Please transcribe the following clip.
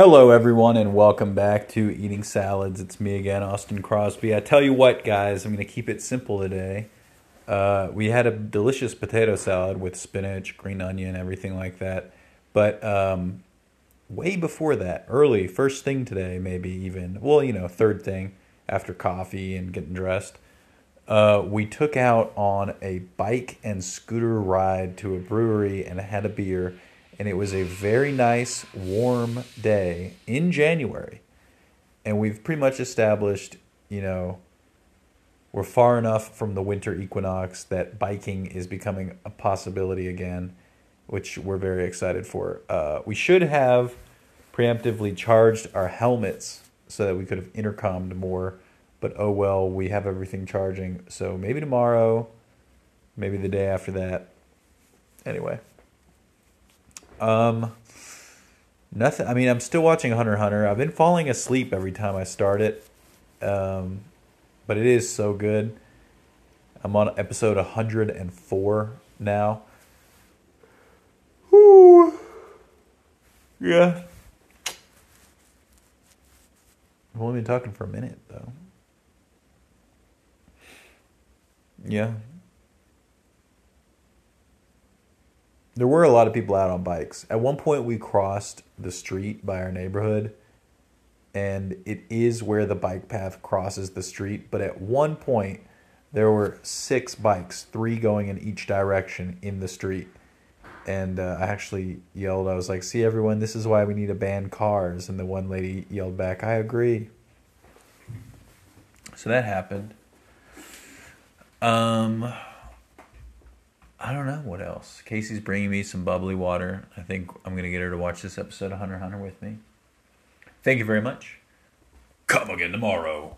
Hello, everyone, and welcome back to Eating Salads. It's me again, Austin Crosby. I tell you what, guys, I'm going to keep it simple today. Uh, we had a delicious potato salad with spinach, green onion, everything like that. But um, way before that, early, first thing today, maybe even, well, you know, third thing after coffee and getting dressed, uh, we took out on a bike and scooter ride to a brewery and had a beer and it was a very nice, warm day in January. And we've pretty much established, you know, we're far enough from the winter equinox that biking is becoming a possibility again, which we're very excited for. Uh, we should have preemptively charged our helmets so that we could have intercommed more, but oh well, we have everything charging. So maybe tomorrow, maybe the day after that. Anyway. Um, nothing. I mean, I'm still watching Hunter Hunter. I've been falling asleep every time I start it, um, but it is so good. I'm on episode 104 now. Whew. Yeah. I've only been talking for a minute though. Yeah, there were a lot of people out on bikes. At one point, we crossed the street by our neighborhood, and it is where the bike path crosses the street. But at one point, there were six bikes, three going in each direction in the street. And uh, I actually yelled, I was like, see, everyone, this is why we need to ban cars. And the one lady yelled back, I agree. So that happened. Um, I don't know what else. Casey's bringing me some bubbly water. I think I'm going to get her to watch this episode of Hunter Hunter with me. Thank you very much. Come again tomorrow.